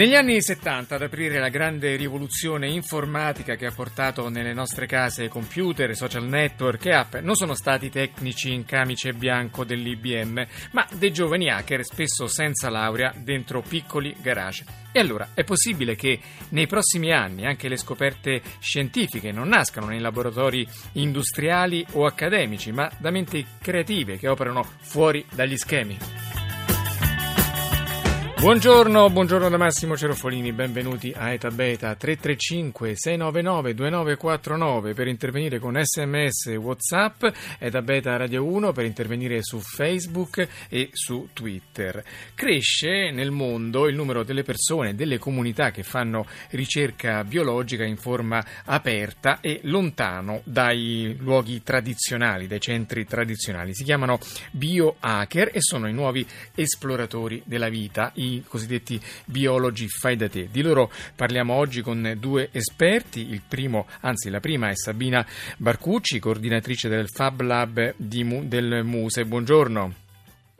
Negli anni 70 ad aprire la grande rivoluzione informatica che ha portato nelle nostre case computer, social network e app non sono stati tecnici in camice bianco dell'IBM, ma dei giovani hacker spesso senza laurea dentro piccoli garage. E allora è possibile che nei prossimi anni anche le scoperte scientifiche non nascano nei laboratori industriali o accademici, ma da menti creative che operano fuori dagli schemi? Buongiorno, buongiorno da Massimo Cerofolini, benvenuti a Eta Beta 335 699 2949 per intervenire con sms whatsapp, Eta Beta Radio 1 per intervenire su Facebook e su Twitter. Cresce nel mondo il numero delle persone, delle comunità che fanno ricerca biologica in forma aperta e lontano dai luoghi tradizionali, dai centri tradizionali. Si chiamano biohacker e sono i nuovi esploratori della vita, i cosiddetti biologi fai da te. Di loro parliamo oggi con due esperti. Il primo, anzi la prima è Sabina Barcucci, coordinatrice del Fab Lab di, del Muse. Buongiorno.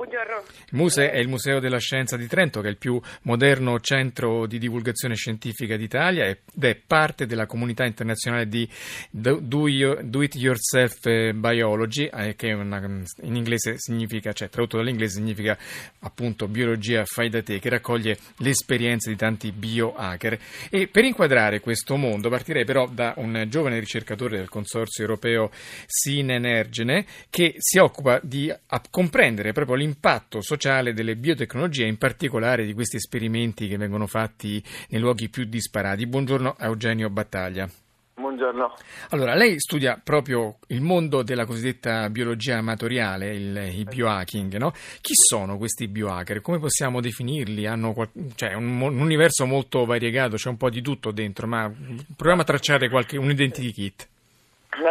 Buongiorno. Muse è il Museo della Scienza di Trento, che è il più moderno centro di divulgazione scientifica d'Italia ed è parte della comunità internazionale di Do, It Yourself Biology, eh, che una, in inglese significa, cioè tradotto dall'inglese significa appunto biologia fai da te, che raccoglie le esperienze di tanti biohacker. E per inquadrare questo mondo partirei però da un giovane ricercatore del consorzio europeo Sinenergene che si occupa di comprendere proprio l'impatto l'impatto sociale delle biotecnologie, in particolare di questi esperimenti che vengono fatti nei luoghi più disparati. Buongiorno a Eugenio Battaglia. Buongiorno. Allora, lei studia proprio il mondo della cosiddetta biologia amatoriale, il, il biohacking, no? Chi sono questi biohacker? Come possiamo definirli? Hanno cioè, un, un, universo molto variegato, c'è un po' di tutto dentro, ma proviamo a tracciare qualche, un identikit.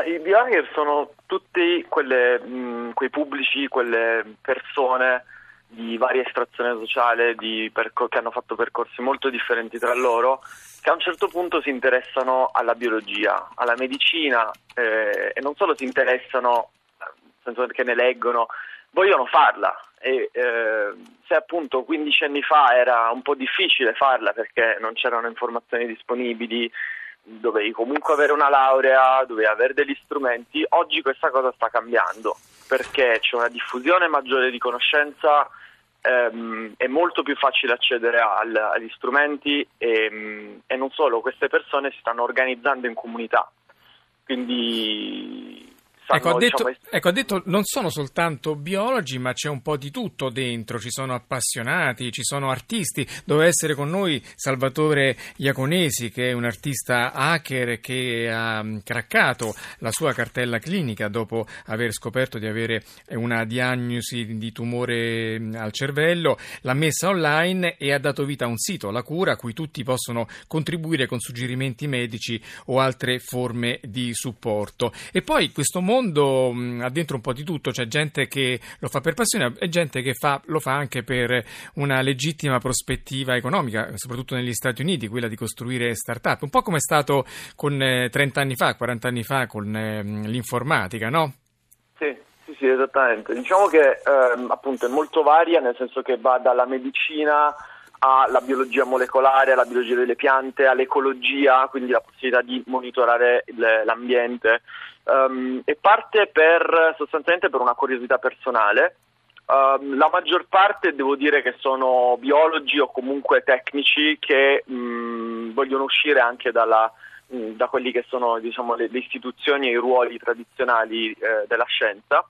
I biohacker sono tutti quelle, mh, quei pubblici, quelle persone di varia estrazione sociale percor- che hanno fatto percorsi molto differenti tra loro, che a un certo punto si interessano alla biologia, alla medicina eh, e non solo si interessano, nel senso che ne leggono, vogliono farla. E, eh, se appunto 15 anni fa era un po' difficile farla perché non c'erano informazioni disponibili, dovevi comunque avere una laurea, dovevi avere degli strumenti. Oggi questa cosa sta cambiando perché c'è una diffusione maggiore di conoscenza, ehm, è molto più facile accedere al, agli strumenti e, e non solo, queste persone si stanno organizzando in comunità. Quindi Ecco, ha detto, diciamo... ecco, ha detto, non sono soltanto biologi, ma c'è un po' di tutto dentro, ci sono appassionati, ci sono artisti. Doveva essere con noi Salvatore Iaconesi, che è un artista hacker che ha mm, craccato la sua cartella clinica dopo aver scoperto di avere una diagnosi di tumore mm, al cervello, l'ha messa online e ha dato vita a un sito, La Cura, a cui tutti possono contribuire con suggerimenti medici o altre forme di supporto. E poi questo mondo mondo mh, ha dentro un po' di tutto, c'è gente che lo fa per passione e gente che fa, lo fa anche per una legittima prospettiva economica, soprattutto negli Stati Uniti, quella di costruire start-up, un po' come è stato con eh, 30 anni fa, 40 anni fa con eh, l'informatica, no? Sì, sì, esattamente. Diciamo che ehm, appunto è molto varia, nel senso che va dalla medicina alla biologia molecolare, alla biologia delle piante, all'ecologia, quindi la possibilità di monitorare l'ambiente um, e parte per, sostanzialmente per una curiosità personale. Um, la maggior parte devo dire che sono biologi o comunque tecnici che um, vogliono uscire anche dalla, da quelli che sono diciamo, le, le, istituzioni e i ruoli tradizionali eh, della scienza,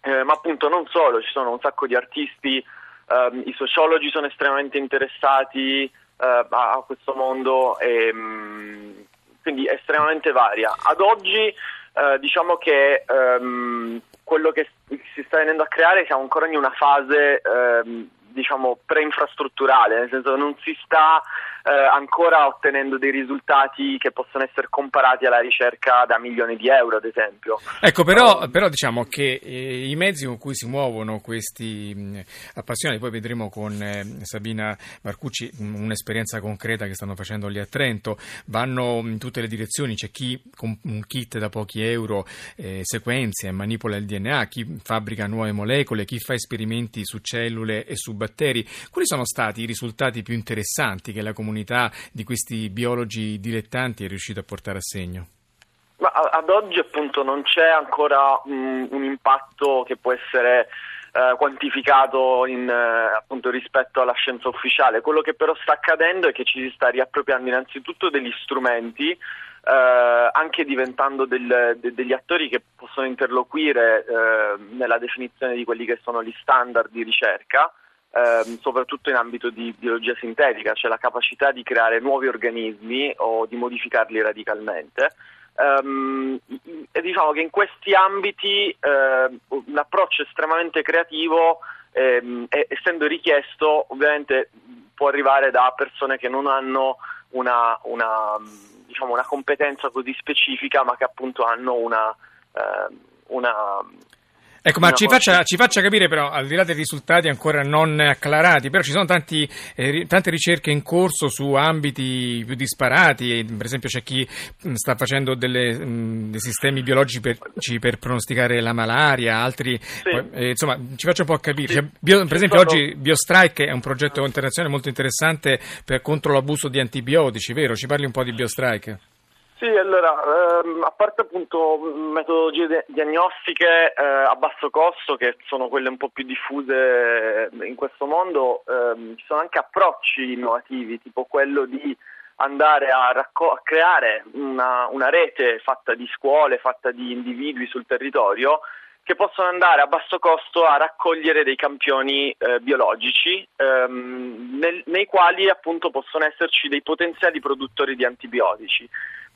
eh, ma appunto non solo, ci sono un sacco di artisti Uh, I sociologi sono estremamente interessati uh, a, questo mondo e um, quindi estremamente varia. Ad oggi uh, diciamo che um, quello che si sta venendo a creare siamo ancora in una fase ehm, diciamo pre-infrastrutturale, nel senso che non si sta eh, ancora ottenendo dei risultati che possono essere comparati alla ricerca da milioni di euro, ad esempio. Ecco, però, però diciamo che eh, i mezzi con cui si muovono questi mh, appassionati, poi vedremo con eh, Sabina Marcucci mh, un'esperienza concreta che stanno facendo lì a Trento, vanno in tutte le direzioni, c'è chi con un kit da pochi euro eh, sequenzia e manipola il DNA, chi fabbrica nuove molecole, chi fa esperimenti su cellule e su batteri. Quali sono stati i risultati più interessanti che la comunità di questi biologi dilettanti è riuscita a portare a segno? Ma ad oggi appunto non c'è ancora um, un impatto che può essere eh, quantificato in, eh, appunto rispetto alla scienza ufficiale. Quello che però sta accadendo è che ci si sta riappropriando innanzitutto degli strumenti eh, anche diventando del, de, degli attori che possono interloquire eh, nella definizione di quelli che sono gli standard di ricerca, eh, soprattutto in ambito di biologia sintetica, cioè la capacità di creare nuovi organismi o di modificarli radicalmente. Um, e diciamo che in questi ambiti uh, un approccio estremamente creativo, ehm, essendo richiesto, ovviamente può arrivare da persone che non hanno una, una diciamo, una competenza così specifica, ma che appunto hanno una, eh, una Ecco, ma ci faccia, ci faccia, capire però, al di là dei risultati ancora non acclarati, però ci sono tanti, eh, tante ricerche in corso su ambiti più disparati, per esempio c'è chi mm, sta facendo delle, mh, mm, dei sistemi biologici per, per, pronosticare la malaria, altri, sì. eh, insomma, ci faccia un po' capire. Sì. Cioè, bio, per esempio sono... oggi BioStrike è un progetto internazionale molto interessante per, contro l'abuso di antibiotici, vero? Ci parli un po' di BioStrike? Sì, allora, ehm, a parte appunto metodologie diagnostiche eh, a basso costo, che sono quelle un po' più diffuse in questo mondo, ehm, ci sono anche approcci innovativi, tipo quello di andare a, racco- a creare una, una, rete fatta di scuole, fatta di individui sul territorio, che possono andare a basso costo a raccogliere dei campioni eh, biologici, ehm, nel, nei quali appunto possono esserci dei potenziali produttori di antibiotici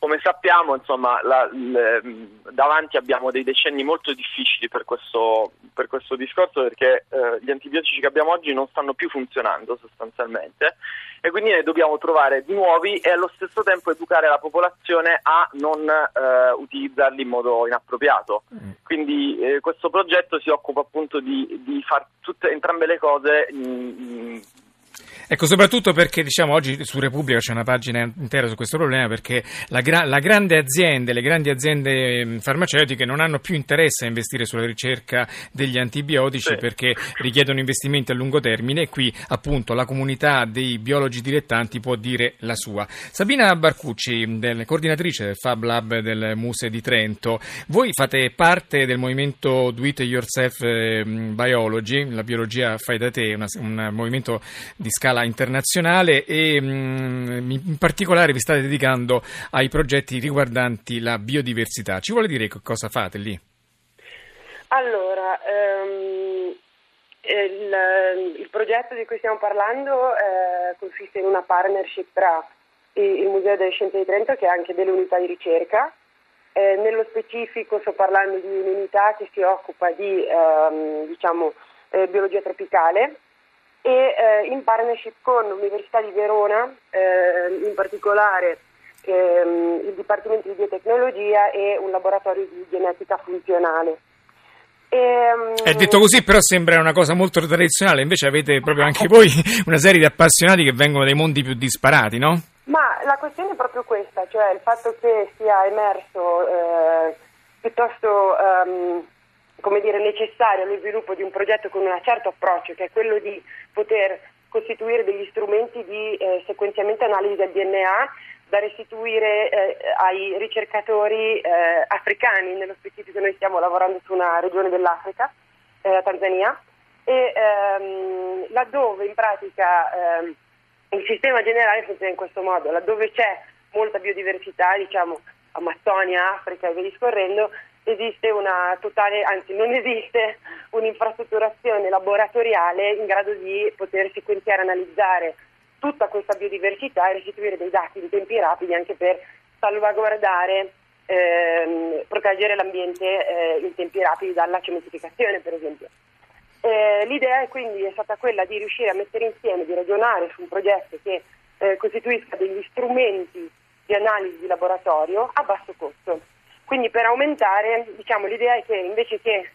come sappiamo, insomma, la, le, davanti abbiamo dei decenni molto difficili per questo, per questo discorso perché eh, gli antibiotici che abbiamo oggi non stanno più funzionando sostanzialmente e quindi ne dobbiamo trovare di nuovi e allo stesso tempo educare la popolazione a non eh, utilizzarli in modo inappropriato. Mm. Quindi eh, questo progetto si occupa appunto di, di fare entrambe le cose in, in, Ecco, soprattutto perché diciamo oggi su Repubblica c'è una pagina intera su questo problema perché la, gra- la grande aziende, le grandi aziende mm, farmaceutiche non hanno più interesse a investire sulla ricerca degli antibiotici sì. perché richiedono investimenti a lungo termine e qui appunto la comunità dei biologi dilettanti può dire la sua. Sabina Barcucci, del, coordinatrice del Fab Lab del Muse di Trento, voi fate parte del movimento Do It Yourself mm, Biology, la biologia fai da te, una, un movimento di scala internazionale e mh, mm, in particolare vi state dedicando ai progetti riguardanti la biodiversità. Ci vuole dire cosa fate lì? Allora, um, il, il, progetto di cui stiamo parlando eh, consiste in una partnership tra il Museo delle Scienze di Trento che è anche delle unità di ricerca. Eh, nello specifico sto parlando di un'unità che si occupa di ehm, diciamo, eh, biologia tropicale e eh, in partnership con l'Università di Verona, eh, in particolare ehm, il Dipartimento di Biotecnologia e un laboratorio di genetica funzionale. E, ehm, È detto così, però sembra una cosa molto tradizionale, invece avete proprio anche voi una serie di appassionati che vengono dai mondi più disparati, no? Ma la questione è proprio questa, cioè il fatto che sia emerso eh, piuttosto um, come dire, necessario allo sviluppo di un progetto con un certo approccio, che è quello di poter costituire degli strumenti di eh, sequenziamento e analisi del DNA da restituire eh, ai ricercatori eh, africani, nello specifico noi stiamo lavorando su una regione dell'Africa, eh, la Tanzania, e ehm, laddove in pratica ehm, il sistema generale funziona in questo modo, laddove c'è molta biodiversità, diciamo Amazzonia, Africa e via discorrendo, esiste una totale, anzi non esiste un'infrastrutturazione laboratoriale in grado di poter sequenziare e analizzare tutta questa biodiversità e restituire dei dati in tempi rapidi anche per salvaguardare, ehm, proteggere l'ambiente eh, in tempi rapidi dalla cementificazione per esempio. Eh, l'idea è quindi è stata quella di riuscire a mettere insieme, di ragionare su un progetto che eh, costituisca degli strumenti di analisi di laboratorio a basso costo. Quindi per aumentare, diciamo, l'idea è che invece che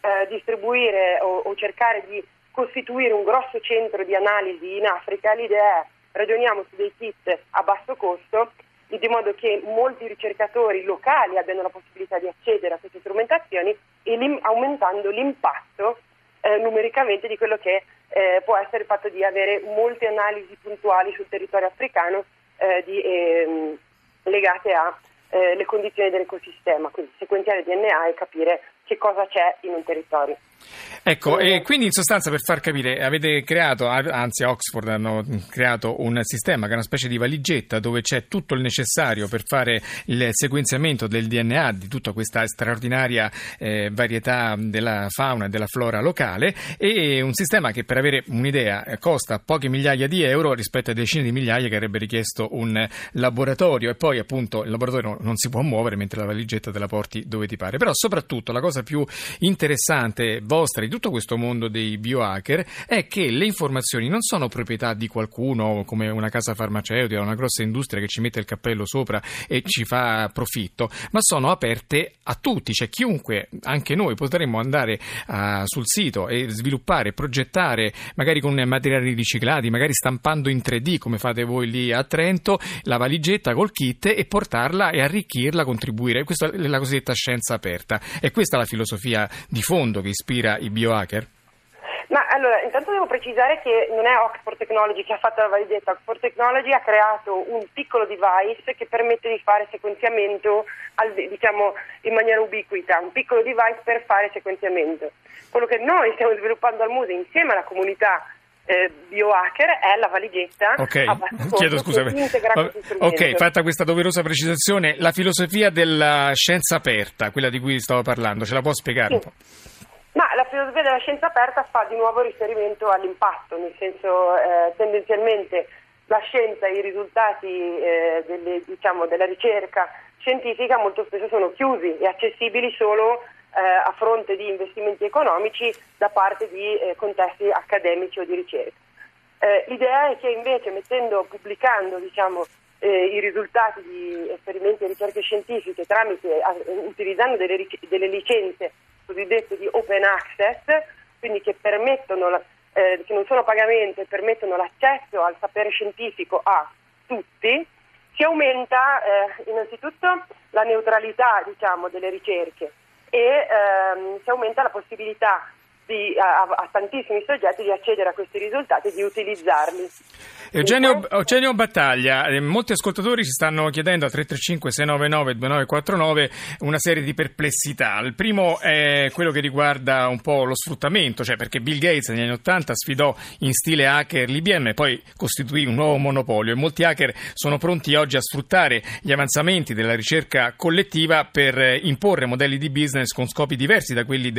eh, distribuire o, o, cercare di costituire un grosso centro di analisi in Africa, l'idea è ragioniamo su dei kit a basso costo di modo che molti ricercatori locali abbiano la possibilità di accedere a queste strumentazioni e lim- aumentando l'impatto eh, numericamente di quello che eh, può essere il fatto di avere molte analisi puntuali sul territorio africano eh, di, ehm, legate alle eh, condizioni dell'ecosistema, quindi sequenziare DNA e capire che cosa c'è in un territorio. Ecco, e quindi in sostanza per far capire, avete creato, anzi a Oxford hanno creato un sistema che è una specie di valigetta dove c'è tutto il necessario per fare il sequenziamento del DNA di tutta questa straordinaria eh, varietà della fauna e della flora locale e un sistema che per avere un'idea costa poche migliaia di euro rispetto a decine di migliaia che avrebbe richiesto un laboratorio e poi appunto il laboratorio non si può muovere mentre la valigetta te la porti dove ti pare. Però soprattutto la cosa più interessante vostra di tutto questo mondo dei biohacker è che le informazioni non sono proprietà di qualcuno come una casa farmaceutica, una grossa industria che ci mette il cappello sopra e ci fa profitto, ma sono aperte a tutti, cioè chiunque, anche noi potremmo andare uh, sul sito e sviluppare, progettare, magari con materiali riciclati, magari stampando in 3D come fate voi lì a Trento, la valigetta col kit e portarla e arricchirla, contribuire. Questa è la cosiddetta scienza aperta. E questa è la filosofia di fondo che ispira i biohacker? Ma allora, intanto devo precisare che non è Oxford Technology che ha fatto la valigetta, Oxford Technology ha creato un piccolo device che permette di fare sequenziamento al, diciamo, in maniera ubiquita, un piccolo device per fare sequenziamento. Quello che noi stiamo sviluppando al Muse insieme alla comunità eh, biohacker è la valigetta Ok, chiedo scusa. Ok, fatta questa doverosa precisazione, la filosofia della scienza aperta, quella di cui stavo parlando, ce la può spiegare sì. un po'? Filosofia della scienza aperta fa di nuovo riferimento all'impatto, nel senso eh, tendenzialmente la scienza e i risultati eh, delle, diciamo, della ricerca scientifica molto spesso sono chiusi e accessibili solo eh, a fronte di investimenti economici da parte di eh, contesti accademici o di ricerca. Eh, l'idea è che invece mettendo, pubblicando diciamo, eh, i risultati di esperimenti e ricerche scientifiche tramite, utilizzando delle, delle, licenze cosiddette di open access, quindi che permettono eh, che non sono pagamento e permettono l'accesso al sapere scientifico a tutti, si aumenta eh, innanzitutto la neutralità diciamo, delle ricerche e ehm, si aumenta la possibilità di, a, a, tantissimi soggetti di accedere a questi risultati e di utilizzarli. Eugenio, Eugenio Battaglia, eh, molti ascoltatori si stanno chiedendo a 335-699-2949 una serie di perplessità. Il primo è quello che riguarda un po' lo sfruttamento, cioè perché Bill Gates negli anni 80 sfidò in stile hacker l'IBM e poi costituì un nuovo monopolio e molti hacker sono pronti oggi a sfruttare gli avanzamenti della ricerca collettiva per imporre modelli di business con scopi diversi da quelli,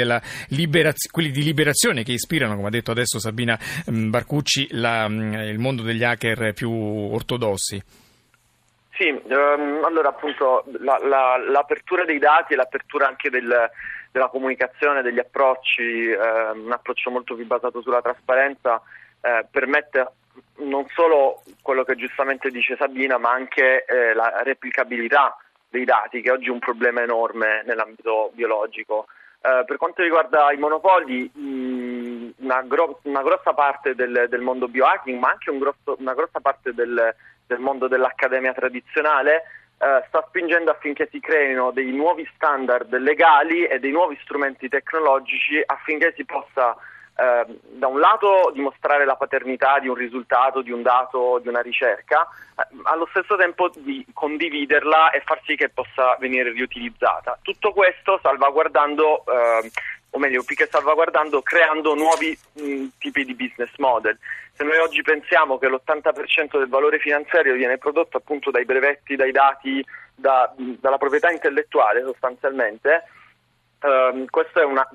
liberaz- quelli di liberazione che ispirano, come ha detto adesso Sabina mm, Barcucci, la, mm, il mondo degli hacker più ortodossi? Sì, um, allora appunto la, la, l'apertura dei dati e l'apertura anche del, della comunicazione, degli approcci, eh, un approccio molto più basato sulla trasparenza, eh, permette non solo quello che giustamente dice Sabina, ma anche eh, la replicabilità dei dati, che oggi è un problema enorme nell'ambito biologico. Eh, per quanto riguarda i monopoli, mh, una, gro- una, grossa parte del, del, mondo biohacking, ma anche un grosso, una grossa parte del, del mondo dell'accademia tradizionale, uh, sta spingendo affinché si creino dei nuovi standard legali e dei nuovi strumenti tecnologici affinché si possa eh, da un lato dimostrare la paternità di un risultato, di un dato, di una ricerca, eh, allo stesso tempo di condividerla e far sì che possa venire riutilizzata. Tutto questo salvaguardando, eh, o meglio, più che salvaguardando, creando nuovi mh, tipi di business model. Se noi oggi pensiamo che l'80% del valore finanziario viene prodotto appunto dai brevetti, dai dati, da, dalla proprietà intellettuale sostanzialmente, Uh, questo è una,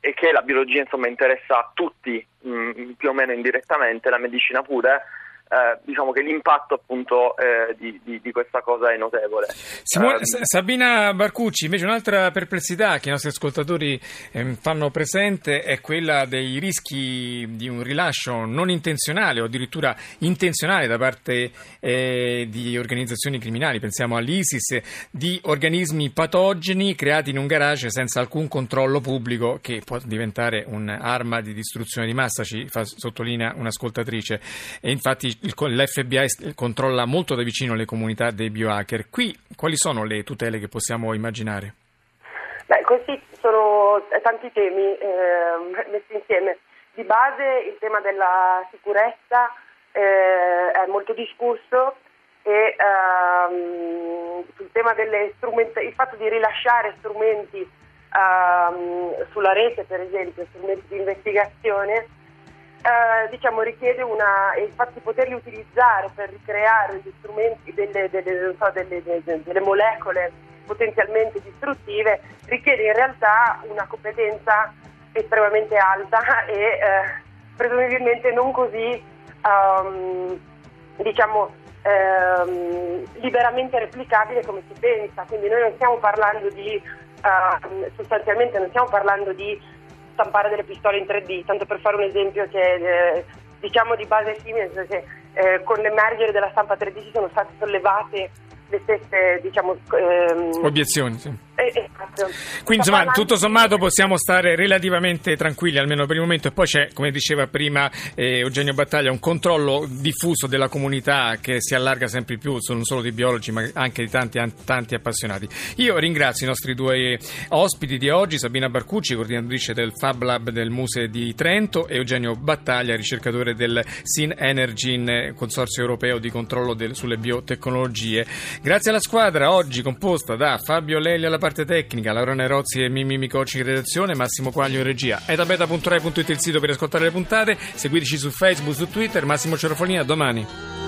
e che la biologia insomma, interessa a tutti mh, più o meno indirettamente, la medicina pure, eh, diciamo che l'impatto appunto eh, di, di, di, questa cosa è notevole. Simone, um, Sabina Barcucci, invece un'altra perplessità che i nostri ascoltatori eh, fanno presente è quella dei rischi di un rilascio non intenzionale o addirittura intenzionale da parte eh, di organizzazioni criminali, pensiamo all'ISIS, di organismi patogeni creati in un garage senza alcun controllo pubblico che può diventare un'arma di distruzione di massa, ci fa, sottolinea un'ascoltatrice. E infatti l'FBI controlla molto da vicino le comunità dei biohacker. Qui quali sono le tutele che possiamo immaginare? Beh, questi sono tanti temi eh, messi insieme. Di base il tema della sicurezza eh, è molto discusso e ehm, sul tema delle strumenti, il fatto di rilasciare strumenti ehm, sulla rete, per esempio, strumenti di investigazione, eh, diciamo, richiede una, di poterli utilizzare per ricreare gli strumenti, delle, delle, so, delle, delle molecole potenzialmente distruttive, richiede in realtà una competenza estremamente alta e eh, presumibilmente non così um, diciamo, um, liberamente replicabile come si pensa. Quindi noi non stiamo parlando di uh, sostanzialmente non stiamo parlando di stampare delle pistole in 3D, tanto per fare un esempio che eh, diciamo di base simile, perché eh, con l'emergere della stampa 3D si sono state sollevate le stesse diciamo, ehm... obiezioni. Sì. Eh, esatto. Quindi insomma, tutto sommato possiamo stare relativamente tranquilli, almeno per il momento, e poi c'è, come diceva prima eh, Eugenio Battaglia, un controllo diffuso della comunità che si allarga sempre più, non solo di biologi ma anche di tanti, tanti appassionati. Io ringrazio i nostri due ospiti di oggi, Sabina Barcucci, coordinatrice del Fab Lab del Muse di Trento, e Eugenio Battaglia, ricercatore del Sin Energy, consorzio europeo di controllo del, sulle biotecnologie. Grazie alla squadra, oggi composta da Fabio Lelli alla parte tecnica, Laura Nerozzi e Mimmi Micocci in redazione, Massimo Quaglio in regia. Etabeta.rai.it il sito per ascoltare le puntate, seguiteci su Facebook, su Twitter, Massimo Cerofolini, a domani.